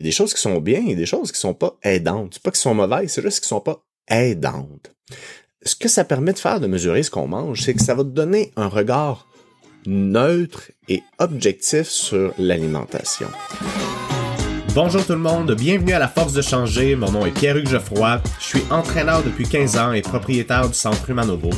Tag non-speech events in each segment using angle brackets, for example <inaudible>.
Il y a des choses qui sont bien et des choses qui sont pas aidantes. C'est pas qu'elles sont mauvaises, c'est juste qu'elles sont pas aidantes. Ce que ça permet de faire de mesurer ce qu'on mange, c'est que ça va te donner un regard neutre et objectif sur l'alimentation. Bonjour tout le monde, bienvenue à La Force de changer. Mon nom est Pierre-Hugues Geoffroy. Je suis entraîneur depuis 15 ans et propriétaire du Centre Humanovo.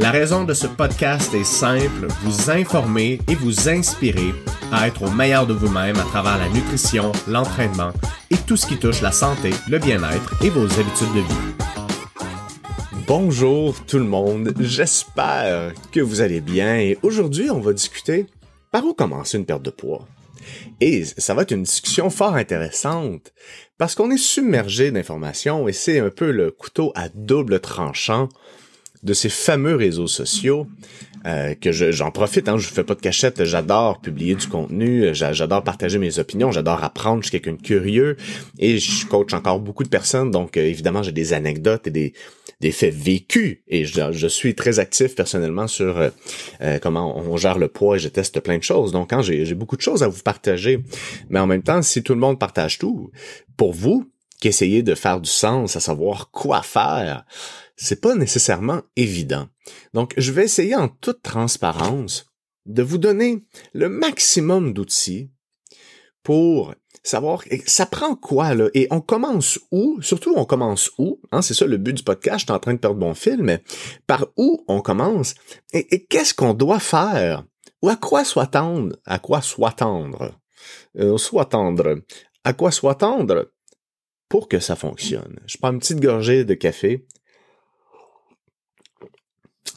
La raison de ce podcast est simple, vous informer et vous inspirer à être au meilleur de vous-même à travers la nutrition, l'entraînement et tout ce qui touche la santé, le bien-être et vos habitudes de vie. Bonjour tout le monde, j'espère que vous allez bien et aujourd'hui on va discuter par où commencer une perte de poids. Et ça va être une discussion fort intéressante parce qu'on est submergé d'informations et c'est un peu le couteau à double tranchant de ces fameux réseaux sociaux euh, que j'en profite, hein, je fais pas de cachette, j'adore publier du contenu, j'adore partager mes opinions, j'adore apprendre, je suis quelqu'un de curieux et je coach encore beaucoup de personnes, donc euh, évidemment j'ai des anecdotes et des, des faits vécus et je, suis très actif personnellement sur euh, euh, comment on gère le poids et je teste plein de choses, donc hein, j'ai beaucoup de choses à vous partager, mais en même temps si tout le monde partage tout, pour vous qui essayez de faire du sens, à savoir quoi faire, c'est pas nécessairement évident. Donc, je vais essayer en toute transparence de vous donner le maximum d'outils pour savoir ça prend quoi là? Et on commence où? Surtout on commence où? Hein, c'est ça le but du podcast je suis en train de perdre mon fil mais par où on commence? Et, qu'est-ce qu'on doit faire? Ou à quoi soit tendre à quoi soit tendre? Euh, soit tendre. À quoi soit tendre pour que ça fonctionne? Je prends une petite gorgée de café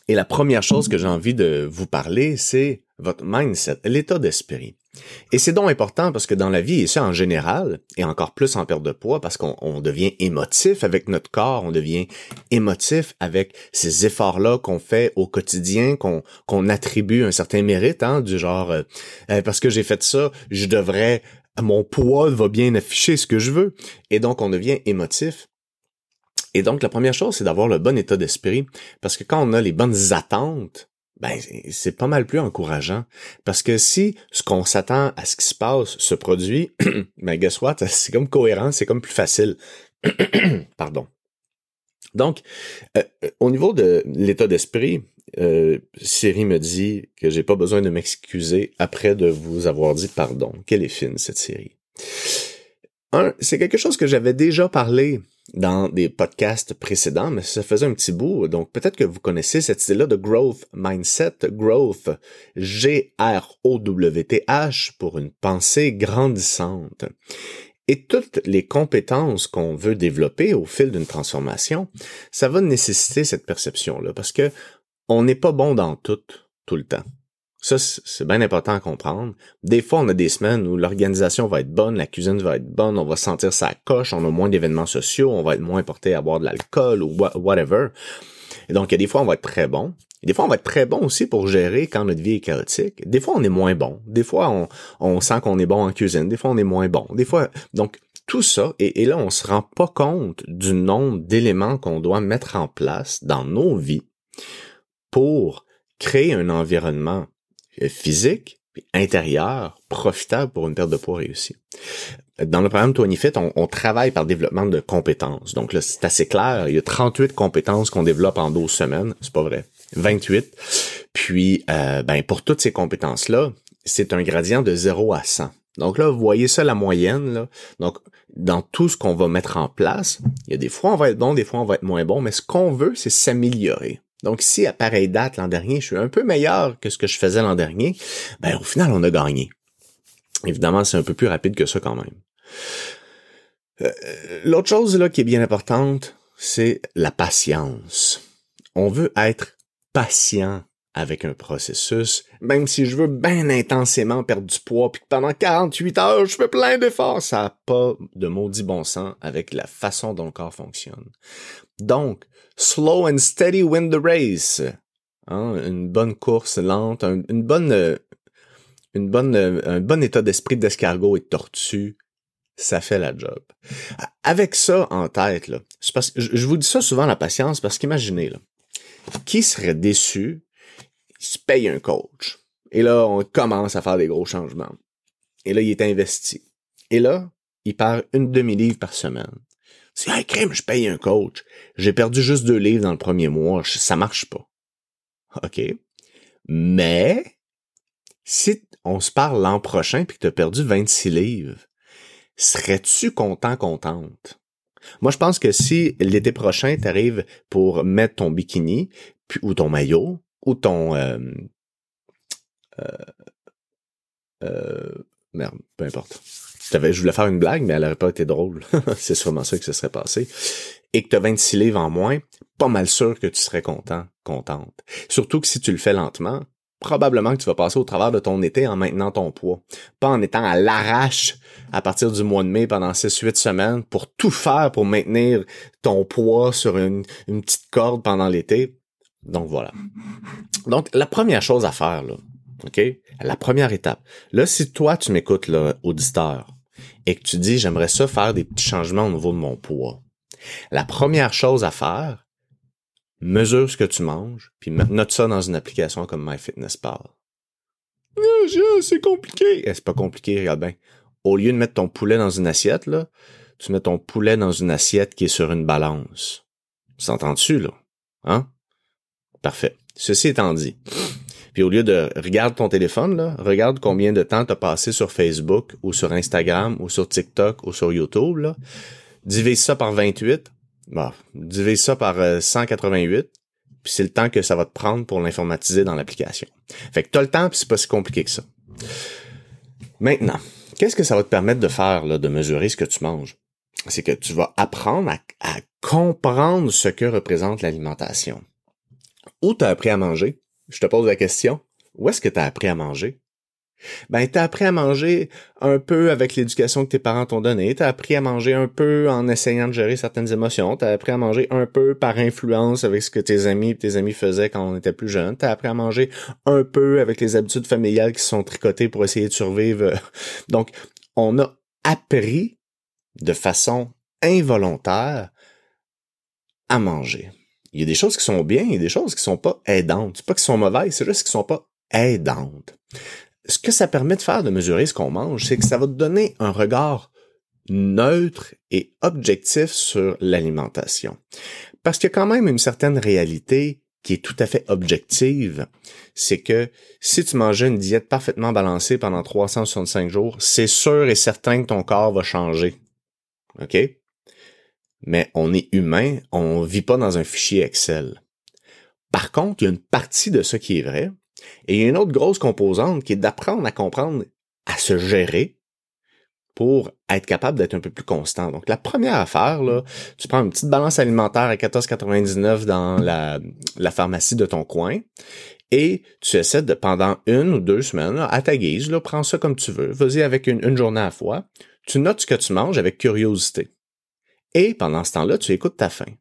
et la première chose que j'ai envie de vous parler, c'est votre mindset, l'état d'esprit. Et c'est donc important parce que dans la vie, et ça en général, et encore plus en perte de poids, parce qu'on devient émotif avec notre corps, on devient émotif avec ces efforts-là qu'on fait au quotidien, qu'on attribue un certain mérite, hein, du genre, euh, euh, parce que j'ai fait ça, je devrais, mon poids va bien afficher ce que je veux. Et donc, on devient émotif. Et donc, la première chose, c'est d'avoir le bon état d'esprit, parce que quand on a les bonnes attentes, ben, c'est pas mal plus encourageant. Parce que si ce qu'on s'attend à ce qui se passe se produit, <clears throat> ben, guess what? <laughs> C'est comme cohérent, c'est comme plus facile. <clears throat> Pardon. Donc, euh, au niveau de l'état d'esprit, euh, Siri me dit que j'ai pas besoin de m'excuser après de vous avoir dit pardon. Quelle est fine cette série? c'est quelque chose que j'avais déjà parlé dans des podcasts précédents, mais ça faisait un petit bout. Donc peut-être que vous connaissez cette idée-là de growth mindset, growth, G-R-O-W-T-H pour une pensée grandissante. Et toutes les compétences qu'on veut développer au fil d'une transformation, ça va nécessiter cette perception-là parce que on n'est pas bon dans tout, tout le temps. Ça, c'est bien important à comprendre. Des fois, on a des semaines où l'organisation va être bonne, la cuisine va être bonne, on va sentir sa coche, on a moins d'événements sociaux, on va être moins porté à boire de l'alcool ou whatever. Et donc, il y a des fois, on va être très bon. Et des fois, on va être très bon aussi pour gérer quand notre vie est chaotique. Des fois, on est moins bon. Des fois, on, on sent qu'on est bon en cuisine. Des fois, on est moins bon. Des fois, donc, tout ça, et, et là, on se rend pas compte du nombre d'éléments qu'on doit mettre en place dans nos vies pour créer un environnement euh, physique, intérieur, profitable pour une perte de poids réussie. Dans le programme 25 on, on travaille par développement de compétences. Donc là, c'est assez clair. Il y a 38 compétences qu'on développe en 12 semaines. C'est pas vrai. 28. Puis, euh, ben, pour toutes ces compétences-là, c'est un gradient de 0 à 100. Donc là, vous voyez ça, la moyenne. Donc, dans tout ce qu'on va mettre en place, il y a des fois on va être bon, des fois on va être moins bon, mais ce qu'on veut, c'est s'améliorer. Donc, si à pareille date l'an dernier, je suis un peu meilleur que ce que je faisais l'an dernier, ben au final, on a gagné. Évidemment, c'est un peu plus rapide que ça quand même. Euh, l'autre chose là qui est bien importante, c'est la patience. On veut être patient avec un processus, même si je veux bien intensément perdre du poids, puis que pendant 48 heures, je fais plein d'efforts, ça n'a pas de maudit bon sens avec la façon dont le corps fonctionne. Donc, slow and steady win the race. Hein, une bonne course lente, une bonne, une bonne, un bon état d'esprit d'escargot et de tortue, ça fait la job. Avec ça en tête, là, je vous dis ça souvent la patience parce qu'imaginez qui serait déçu, il se paye un coach? Et là on commence à faire des gros changements et là il est investi et là il perd une demi-livre par semaine. C'est un crime, je paye un coach. J'ai perdu juste deux livres dans le premier mois. Ça marche pas. OK. Mais, si on se parle l'an prochain puis que tu as perdu 26 livres, serais-tu content, contente? Moi, je pense que si l'été prochain, tu pour mettre ton bikini, ou ton maillot, ou ton... Euh, euh, euh, merde, peu importe. Je voulais faire une blague, mais elle n'aurait pas été drôle. <laughs> C'est sûrement ça que ce serait passé. Et que tu as 26 livres en moins, pas mal sûr que tu serais content, contente. Surtout que si tu le fais lentement, probablement que tu vas passer au travers de ton été en maintenant ton poids. Pas en étant à l'arrache à partir du mois de mai pendant 6-8 semaines pour tout faire pour maintenir ton poids sur une, petite corde pendant l'été. Donc voilà. Donc la première chose à faire, là, OK? La première étape. Là, si toi, tu m'écoutes, là, auditeur, et que tu dis, j'aimerais ça faire des petits changements au niveau de mon poids. La première chose à faire, mesure ce que tu manges, puis note ça dans une application comme MyFitnessPal. Ah, c'est compliqué. Eh, c'est pas compliqué, regarde bien. Au lieu de mettre ton poulet dans une assiette, là, tu mets ton poulet dans une assiette qui est sur une balance. S'entends-tu, là? Hein? Parfait. Ceci étant dit, puis au lieu de regarde ton téléphone, là, regarde combien de temps tu as passé sur Facebook ou sur Instagram ou sur TikTok ou sur YouTube, là. Divise ça par 28, bah, divise ça par 188, euh, puis c'est le temps que ça va te prendre pour l'informatiser dans l'application. Fait que t'as le temps, puis c'est pas si compliqué que ça. Maintenant, qu'est-ce que ça va te permettre de faire, là, de mesurer ce que tu manges? C'est que tu vas apprendre à, à comprendre ce que représente l'alimentation. Où tu as appris à manger? Je te pose la question. Où est-ce que tu as appris à manger? Ben, t'as appris à manger un peu avec l'éducation que tes parents t'ont donnée. T'as appris à manger un peu en essayant de gérer certaines émotions. T'as appris à manger un peu par influence avec ce que tes amis et tes amis faisaient quand on était plus jeune. T'as appris à manger un peu avec les habitudes familiales qui sont tricotées pour essayer de survivre. <laughs> Donc, on a appris de façon involontaire à manger. Il y a des choses qui sont bien, il y a des choses qui sont pas aidantes. C'est pas qu'elles sont mauvaises, c'est juste qu'elles sont pas aidantes ce que ça permet de faire de mesurer ce qu'on mange, c'est que ça va te donner un regard neutre et objectif sur l'alimentation. Parce qu'il y a quand même une certaine réalité qui est tout à fait objective, c'est que si tu mangeais une diète parfaitement balancée pendant 365 jours, c'est sûr et certain que ton corps va changer. OK? Mais on est humain, on vit pas dans un fichier Excel. Par contre, il y a une partie de ce qui est vrai, et il y a une autre grosse composante qui est d'apprendre à comprendre à se gérer pour être capable d'être un peu plus constant. Donc, la première affaire, là, tu prends une petite balance alimentaire à 14,99 dans la, la pharmacie de ton coin et tu essaies de, pendant une ou deux semaines, à ta guise, là, prends ça comme tu veux, vas-y avec une, une journée à la fois, tu notes ce que tu manges avec curiosité. Et pendant ce temps-là, tu écoutes ta faim.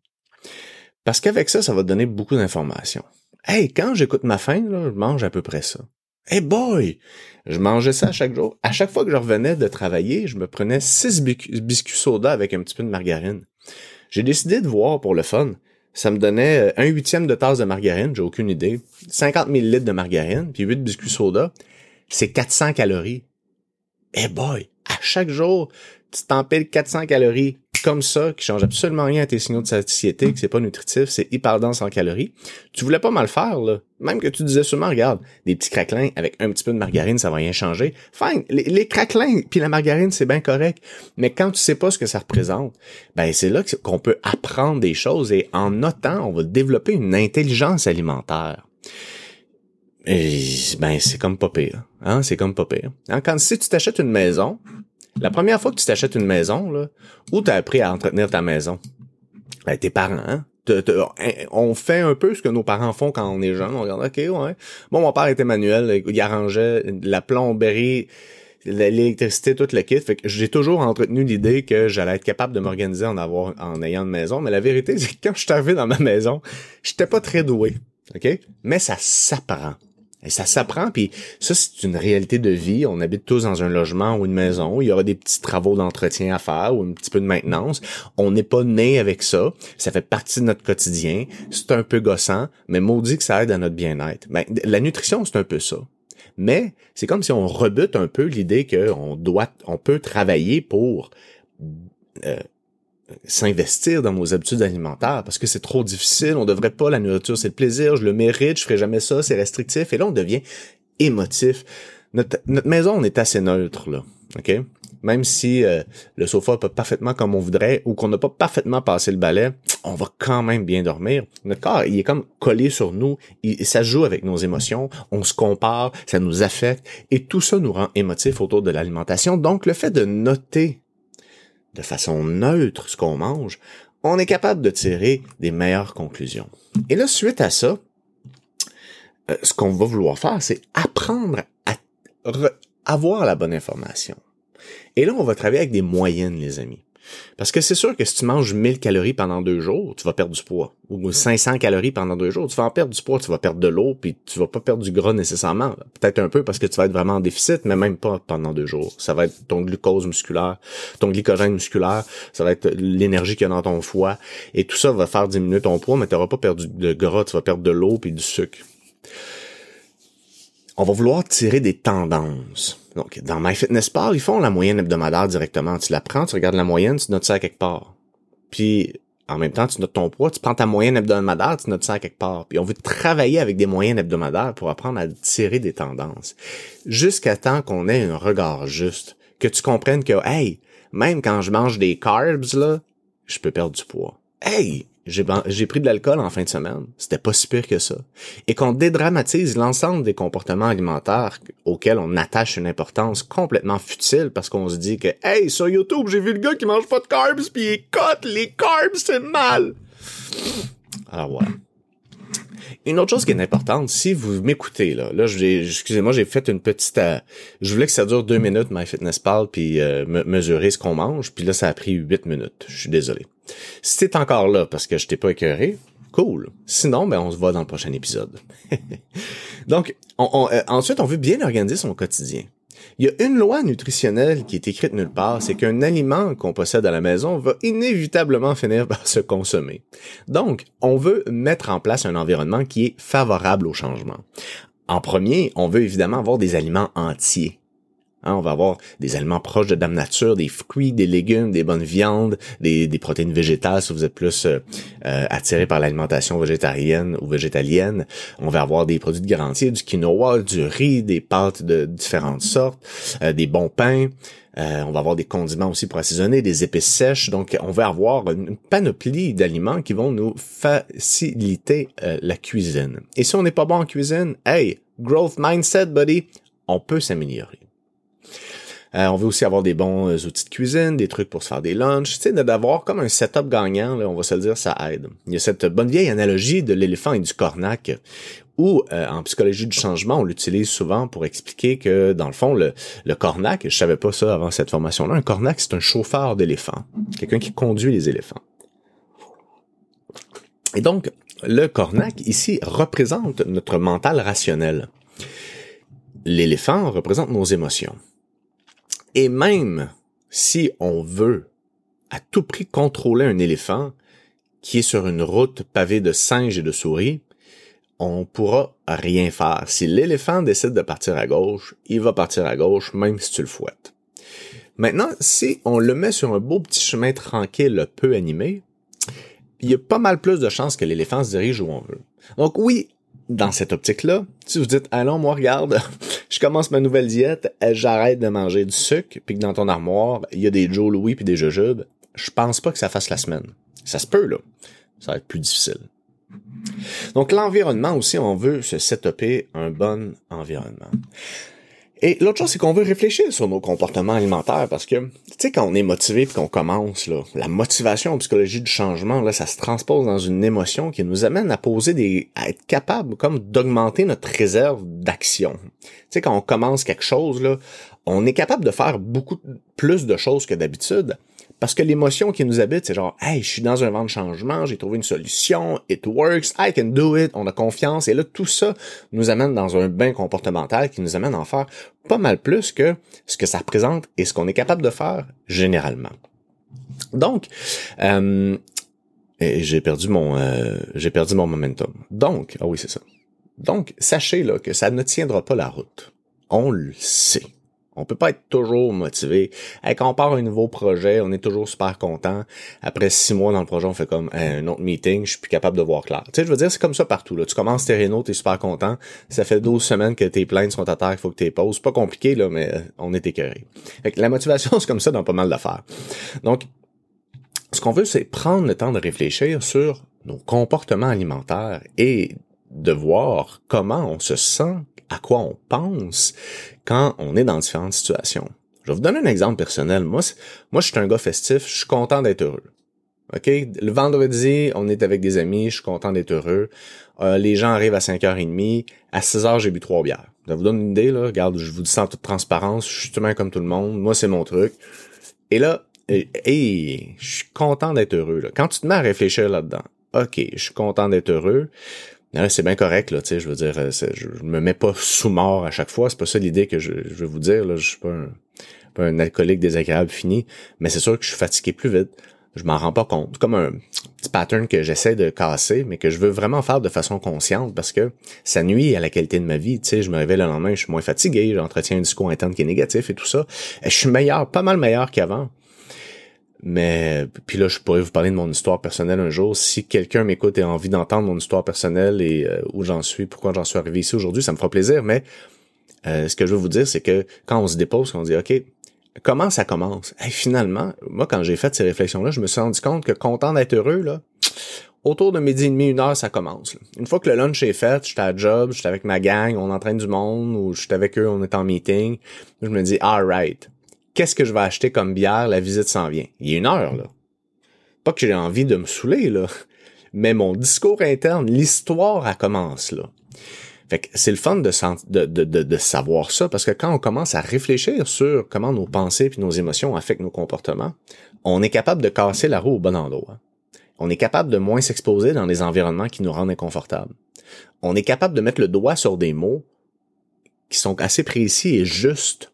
Parce qu'avec ça, ça va te donner beaucoup d'informations. Hey, quand j'écoute ma faim, là, je mange à peu près ça. Hey boy! Je mangeais ça chaque jour. À chaque fois que je revenais de travailler, je me prenais six biscuits soda avec un petit peu de margarine. J'ai décidé de voir pour le fun. Ça me donnait euh, un huitième de tasse de margarine, j'ai aucune idée. 50 litres de margarine, puis 8 biscuits soda. C'est 400 calories. Hey boy! À chaque jour, tu t'empiles 400 calories comme ça, qui change absolument rien à tes signaux de satiété, que c'est pas nutritif, c'est hyper dense en calories. Tu voulais pas mal faire, là. Même que tu disais seulement, regarde, des petits craquelins avec un petit peu de margarine, ça va rien changer. Fine, les, craquelins puis la margarine, c'est bien correct. Mais quand tu sais pas ce que ça représente, ben c'est là qu'on peut apprendre des choses et en notant, on va développer une intelligence alimentaire. Ben c'est comme pas pire, hein, c'est comme pas pire. Hein, quand si tu t'achètes une maison, la première fois que tu t'achètes une maison, là, où t'as appris à entretenir ta maison? Ben, tes parents, hein? on fait un peu ce que nos parents font quand on est jeune. On regarde, OK, ouais. Bon, mon père était manuel, il arrangeait la plomberie, l'électricité, tout le kit. Fait que j'ai toujours entretenu l'idée que j'allais être capable de m'organiser en avoir, en ayant une maison. Mais la vérité, <laughs> c'est que quand je suis arrivé dans ma maison, j'étais pas très doué. OK? Mais ça s'apprend. Et ça s'apprend, puis ça, c'est une réalité de vie. On habite tous dans un logement ou une maison. Il y aura des petits travaux d'entretien à faire ou un petit peu de maintenance. On n'est pas né avec ça. Ça fait partie de notre quotidien. C'est un peu gossant, mais maudit que ça aide à notre bien-être. Ben, la nutrition, c'est un peu ça. Mais c'est comme si on rebute un peu l'idée qu'on doit, on peut travailler pour euh, s'investir dans nos habitudes alimentaires parce que c'est trop difficile, on devrait pas, la nourriture c'est le plaisir, je le mérite, je ferai jamais ça, c'est restrictif et là on devient émotif. Notre, maison, on est assez neutre là, OK? Même si euh, le sofa pas parfaitement comme on voudrait ou qu'on n'a pas parfaitement passé le balai, on va quand même bien dormir. Notre corps, il est comme collé sur nous, il, ça joue avec nos émotions, on se compare, ça nous affecte et tout ça nous rend émotifs autour de l'alimentation. Donc le fait de noter de façon neutre ce qu'on mange, on est capable de tirer des meilleures conclusions. Et là, suite à ça, euh, ce qu'on va vouloir faire, c'est apprendre à avoir la bonne information. Et là, on va travailler avec des moyennes, les amis. Parce que c'est sûr que si tu manges 1000 calories pendant deux jours, tu vas perdre du poids. Ou 500 calories pendant deux jours, tu vas en perdre du poids, tu vas perdre de l'eau, puis tu vas pas perdre du gras nécessairement. Peut-être un peu parce que tu vas être vraiment en déficit, mais même pas pendant deux jours. Ça va être ton glucose musculaire, ton glycogène musculaire, ça va être l'énergie qu'il y a dans ton foie. Et tout ça va faire diminuer ton poids, mais tu n'auras pas perdu de gras, tu vas perdre de l'eau puis du sucre. On va vouloir tirer des tendances donc, dans MyFitnessPal, ils font la moyenne hebdomadaire directement. Tu la prends, tu regardes la moyenne, tu notes ça à quelque part. Puis, en même temps, tu notes ton poids, tu prends ta moyenne hebdomadaire, tu notes ça à quelque part. Puis, on veut travailler avec des moyennes hebdomadaires pour apprendre à tirer des tendances. Jusqu'à temps qu'on ait un regard juste. Que tu comprennes que, hey, même quand je mange des carbs, là, je peux perdre du poids. Hey, j'ai pris de l'alcool en fin de semaine. C'était pas si pire que ça. Et qu'on dédramatise l'ensemble des comportements alimentaires auxquels on attache une importance complètement futile parce qu'on se dit que, hey, sur YouTube, j'ai vu le gars qui mange pas de carbs puis il cote les carbs, c'est mal. Alors voilà. Une autre chose qui est importante, si vous m'écoutez là, là, excusez-moi, j'ai fait une petite, euh, je voulais que ça dure deux minutes MyFitnessPal puis euh, mesurer ce qu'on mange, puis là ça a pris huit minutes. Je suis désolé. Si t'es encore là parce que je t'ai pas écœuré, cool. Sinon, ben on se voit dans le prochain épisode. <laughs> Donc, euh, ensuite, on veut bien organiser son quotidien. Il y a une loi nutritionnelle qui est écrite nulle part, c'est qu'un aliment qu'on possède à la maison va inévitablement finir par se consommer. Donc, on veut mettre en place un environnement qui est favorable au changement. En premier, on veut évidemment avoir des aliments entiers. Hein, on va avoir des aliments proches de Dame Nature, des fruits, des légumes, des bonnes viandes, des, protéines végétales si vous êtes plus euh, euh, attiré par l'alimentation végétarienne ou végétalienne. On va avoir des produits de garantie, du quinoa, du riz, des pâtes de différentes sortes, euh, des bons pains. on va avoir des condiments aussi pour assaisonner, des épices sèches. Donc, on va avoir une panoplie d'aliments qui vont nous faciliter la cuisine. Et si on n'est pas bon en cuisine, hey, growth mindset, buddy, on peut s'améliorer. Euh, on veut aussi avoir des bons euh, outils de cuisine, des trucs pour se faire des lunchs, tu sais, d'avoir comme un setup gagnant, là, on va se le dire, ça aide. Il y a cette bonne vieille analogie de l'éléphant et du cornac, où euh, en psychologie du changement, on l'utilise souvent pour expliquer que, dans le fond, le, cornac, je savais pas ça avant cette formation-là, un cornac, c'est un chauffeur d'éléphant, quelqu'un qui conduit les éléphants. Et donc, le cornac, ici, représente notre mental rationnel. L'éléphant représente nos émotions. Et même si on veut à tout prix contrôler un éléphant qui est sur une route pavée de singes et de souris, on pourra rien faire. Si l'éléphant décide de partir à gauche, il va partir à gauche même si tu le fouettes. Maintenant, si on le met sur un beau petit chemin tranquille, peu animé, il y a pas mal plus de chances que l'éléphant se dirige où on veut. Donc oui, dans cette optique-là, si vous dites, allons, moi, regarde, je commence ma nouvelle diète, j'arrête de manger du sucre, puis que dans ton armoire, il y a des Joe Louis puis des jujubes, je pense pas que ça fasse la semaine. Ça se peut, là. Ça va être plus difficile. Donc, l'environnement aussi, on veut se setuper un bon environnement. Et l'autre chose, c'est qu'on veut réfléchir sur nos comportements alimentaires parce que, tu sais, quand on est motivé et qu'on commence, là, la motivation en psychologie du changement, là, ça se transpose dans une émotion qui nous amène à poser des, à être capable, comme, d'augmenter notre réserve d'action. Tu sais, quand on commence quelque chose, là, on est capable de faire beaucoup plus de choses que d'habitude parce que l'émotion qui nous habite, c'est genre, hey, je suis dans un vent de changement, j'ai trouvé une solution, it works, I can do it, on a confiance. Et là, tout ça nous amène dans un bain comportemental qui nous amène à en faire pas mal plus que ce que ça représente et ce qu'on est capable de faire généralement. Donc, euh, j'ai perdu mon, euh, j'ai perdu mon momentum. Donc, ah oui, c'est ça. Donc, sachez là que ça ne tiendra pas la route. On le sait. On peut pas être toujours motivé. quand on part un nouveau projet, on est toujours super content. Après six mois dans le projet, on fait comme un autre meeting, je suis plus capable de voir clair. Tu sais, je veux dire, c'est comme ça partout. Là. Tu commences tes rénaux, t'es super content. Ça fait 12 semaines que tes plaintes sont à terre, il faut que tu poses. Pas compliqué, là, mais euh, on est écœuré. la motivation, <laughs> c'est comme ça dans pas mal d'affaires. Donc, ce qu'on veut, c'est prendre le temps de réfléchir sur nos comportements alimentaires et de voir comment on se sent à quoi on pense quand on est dans différentes situations. Je vais vous donner un exemple personnel. Moi, moi je suis un gars festif, je suis content d'être heureux. OK? Le vendredi, on est avec des amis, je suis content d'être heureux. Euh, les gens arrivent à 5h30. À 6h, j'ai bu trois bières. Ça vous donne une idée, là. Regarde, je vous dis ça en toute transparence. Je suis justement comme tout le monde. Moi, c'est mon truc. Et là, et, je suis content d'être heureux. Là. Quand tu te mets à réfléchir là-dedans, OK, je suis content d'être heureux c'est bien correct, là, tu je veux dire, euh, je, me mets pas sous mort à chaque fois, c'est pas ça l'idée que je, veux vous dire, là, je suis pas un, alcoolique désagréable fini, mais c'est sûr que je suis fatigué plus vite, je m'en rends pas compte, comme un petit pattern que j'essaie de casser, mais que je veux vraiment faire de façon consciente, parce que ça nuit à la qualité de ma vie, tu je me réveille le lendemain, je suis moins fatigué, j'entretiens un discours interne qui est négatif et tout ça, je suis meilleur, pas mal meilleur qu'avant, mais puis là, je pourrais vous parler de mon histoire personnelle un jour. Si quelqu'un m'écoute et a envie d'entendre mon histoire personnelle et euh, où j'en suis, pourquoi j'en suis arrivé ici aujourd'hui, ça me fera plaisir. Mais euh, ce que je veux vous dire, c'est que quand on se dépose, on dit OK, comment ça commence? Et Finalement, moi, quand j'ai fait ces réflexions-là, je me suis rendu compte que content d'être heureux, là, autour de midi et demi, une heure, ça commence. Une fois que le lunch est fait, j'étais à job, j'étais avec ma gang, on entraîne du monde, ou j'étais avec eux, on est en meeting. Je me dis, alright, qu'est-ce que je vais acheter comme bière, la visite s'en vient. Il y a une heure, là. Pas que j'ai envie de me saouler, là. <laughs> Mais mon discours interne, l'histoire, elle commence, là. Fait que c'est le fun de, savoir ça, parce que quand on commence à réfléchir sur comment nos pensées et nos émotions affectent nos comportements, on est capable de casser la roue au bon endroit. On est capable de moins s'exposer dans des environnements qui nous rendent inconfortables. On est capable de mettre le doigt sur des mots qui sont assez précis et justes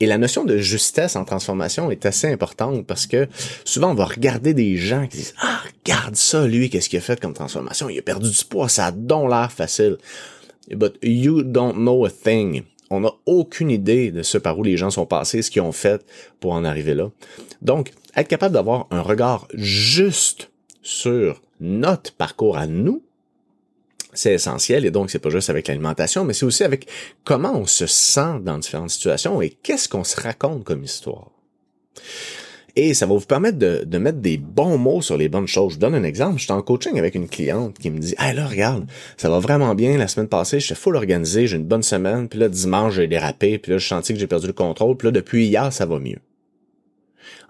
et la notion de justesse en transformation est assez importante parce que souvent on va regarder des gens qui disent ah regarde ça lui qu'est-ce qu'il a fait comme transformation. Il a perdu du poids ça a donc l'air facile. But you don't know a thing. On n'a aucune idée de ce par où les gens sont passés ce qu'ils ont fait pour en arriver là. Donc être capable d'avoir un regard juste sur notre parcours à nous c'est essentiel et donc c'est pas juste avec l'alimentation, mais c'est aussi avec comment on se sent dans différentes situations et qu'est-ce qu'on se raconte comme histoire. Et ça va vous permettre de, mettre des bons mots sur les bonnes choses. Je vous donne un exemple. J'étais en coaching avec une cliente qui me dit Ah là, regarde, ça va vraiment bien. La semaine passée, j'étais full organisé, j'ai une bonne semaine, puis là, dimanche, j'ai dérapé, puis là, je sentis que j'ai perdu le contrôle, puis là, depuis hier, ça va mieux.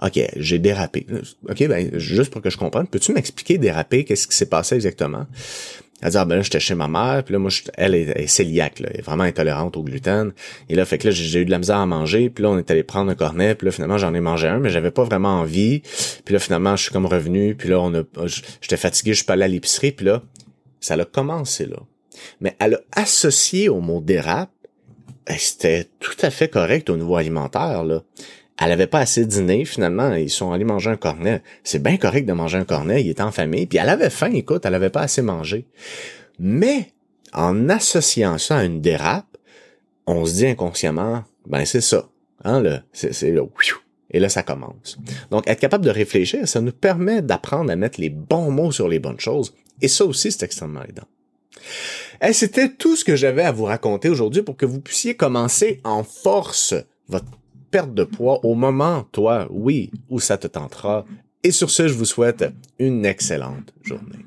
OK, j'ai dérapé. OK, ben, juste pour que je comprenne, peux-tu m'expliquer déraper, qu'est-ce qui s'est passé exactement? Elle dit, ah ben là, j'étais chez ma mère, puis là, moi, elle est, est cœliaque, là, elle est vraiment intolérante au gluten. Et là, fait que là, j'ai eu de la misère à manger, puis là, on est allé prendre un cornet, puis là, finalement, j'en ai mangé un, mais j'avais pas vraiment envie. Puis là, finalement, je suis comme revenu, puis là, on a, j'étais fatigué, je suis pas allé à l'épicerie, puis là, ça a commencé là. Mais elle a associé au mot dérape, c'était tout à fait correct au niveau alimentaire, là elle avait pas assez dîné, finalement, ils sont allés manger un cornet. C'est bien correct de manger un cornet, il était en famille, puis elle avait faim, écoute, elle avait pas assez mangé. Mais, en associant ça à une dérape, on se dit inconsciemment, ben c'est ça, hein, là, c'est là, et là ça commence. Donc, être capable de réfléchir, ça nous permet d'apprendre à mettre les bons mots sur les bonnes choses, et ça aussi, c'est extrêmement aidant. Et c'était tout ce que j'avais à vous raconter aujourd'hui pour que vous puissiez commencer en force votre perte de poids au moment, toi, oui, où ça te tentera. Et sur ce, je vous souhaite une excellente journée.